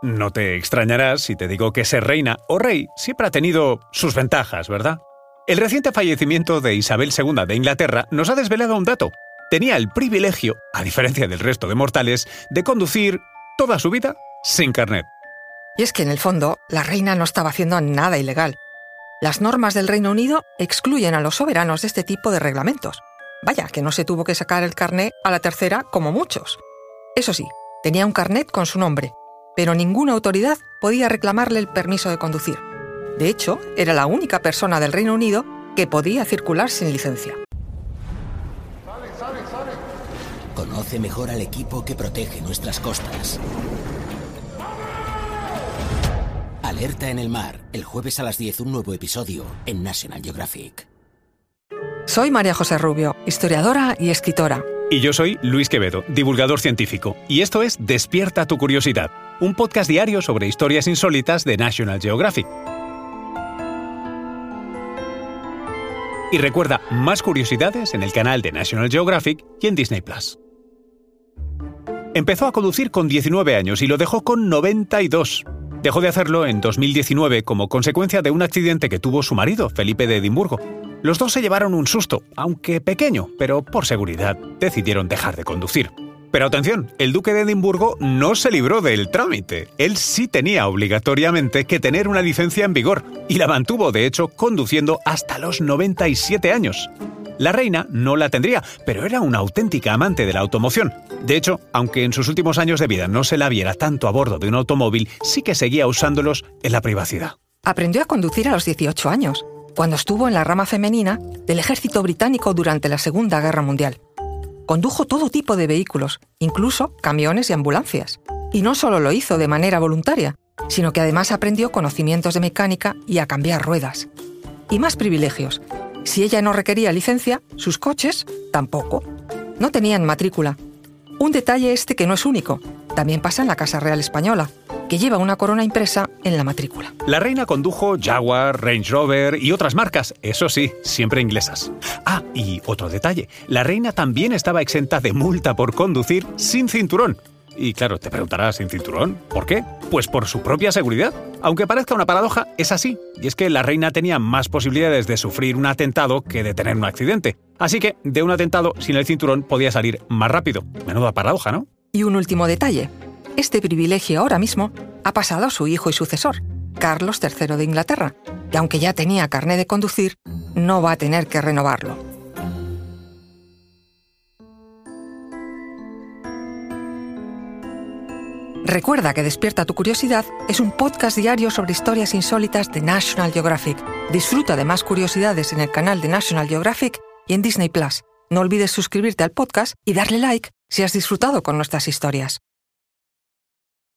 No te extrañarás si te digo que ser reina o rey siempre ha tenido sus ventajas, ¿verdad? El reciente fallecimiento de Isabel II de Inglaterra nos ha desvelado un dato. Tenía el privilegio, a diferencia del resto de mortales, de conducir toda su vida sin carnet. Y es que en el fondo, la reina no estaba haciendo nada ilegal. Las normas del Reino Unido excluyen a los soberanos de este tipo de reglamentos. Vaya, que no se tuvo que sacar el carnet a la tercera como muchos. Eso sí, tenía un carnet con su nombre, pero ninguna autoridad podía reclamarle el permiso de conducir. De hecho, era la única persona del Reino Unido que podía circular sin licencia. Conoce mejor al equipo que protege nuestras costas. Alerta en el mar, el jueves a las 10 un nuevo episodio en National Geographic. Soy María José Rubio, historiadora y escritora. Y yo soy Luis Quevedo, divulgador científico, y esto es Despierta tu curiosidad, un podcast diario sobre historias insólitas de National Geographic. Y recuerda más curiosidades en el canal de National Geographic y en Disney Plus. Empezó a conducir con 19 años y lo dejó con 92. Dejó de hacerlo en 2019 como consecuencia de un accidente que tuvo su marido, Felipe de Edimburgo. Los dos se llevaron un susto, aunque pequeño, pero por seguridad decidieron dejar de conducir. Pero atención, el duque de Edimburgo no se libró del trámite. Él sí tenía obligatoriamente que tener una licencia en vigor y la mantuvo, de hecho, conduciendo hasta los 97 años. La reina no la tendría, pero era una auténtica amante de la automoción. De hecho, aunque en sus últimos años de vida no se la viera tanto a bordo de un automóvil, sí que seguía usándolos en la privacidad. Aprendió a conducir a los 18 años cuando estuvo en la rama femenina del ejército británico durante la Segunda Guerra Mundial. Condujo todo tipo de vehículos, incluso camiones y ambulancias. Y no solo lo hizo de manera voluntaria, sino que además aprendió conocimientos de mecánica y a cambiar ruedas. Y más privilegios. Si ella no requería licencia, sus coches tampoco. No tenían matrícula. Un detalle este que no es único. También pasa en la Casa Real Española, que lleva una corona impresa en la matrícula. La reina condujo Jaguar, Range Rover y otras marcas, eso sí, siempre inglesas. Ah, y otro detalle, la reina también estaba exenta de multa por conducir sin cinturón. Y claro, te preguntarás, ¿sin cinturón? ¿Por qué? Pues por su propia seguridad. Aunque parezca una paradoja, es así. Y es que la reina tenía más posibilidades de sufrir un atentado que de tener un accidente. Así que, de un atentado sin el cinturón podía salir más rápido. Menuda paradoja, ¿no? Y un último detalle. Este privilegio ahora mismo ha pasado a su hijo y sucesor, Carlos III de Inglaterra, que aunque ya tenía carné de conducir, no va a tener que renovarlo. Recuerda que Despierta tu Curiosidad es un podcast diario sobre historias insólitas de National Geographic. Disfruta de más curiosidades en el canal de National Geographic y en Disney Plus. No olvides suscribirte al podcast y darle like si has disfrutado con nuestras historias.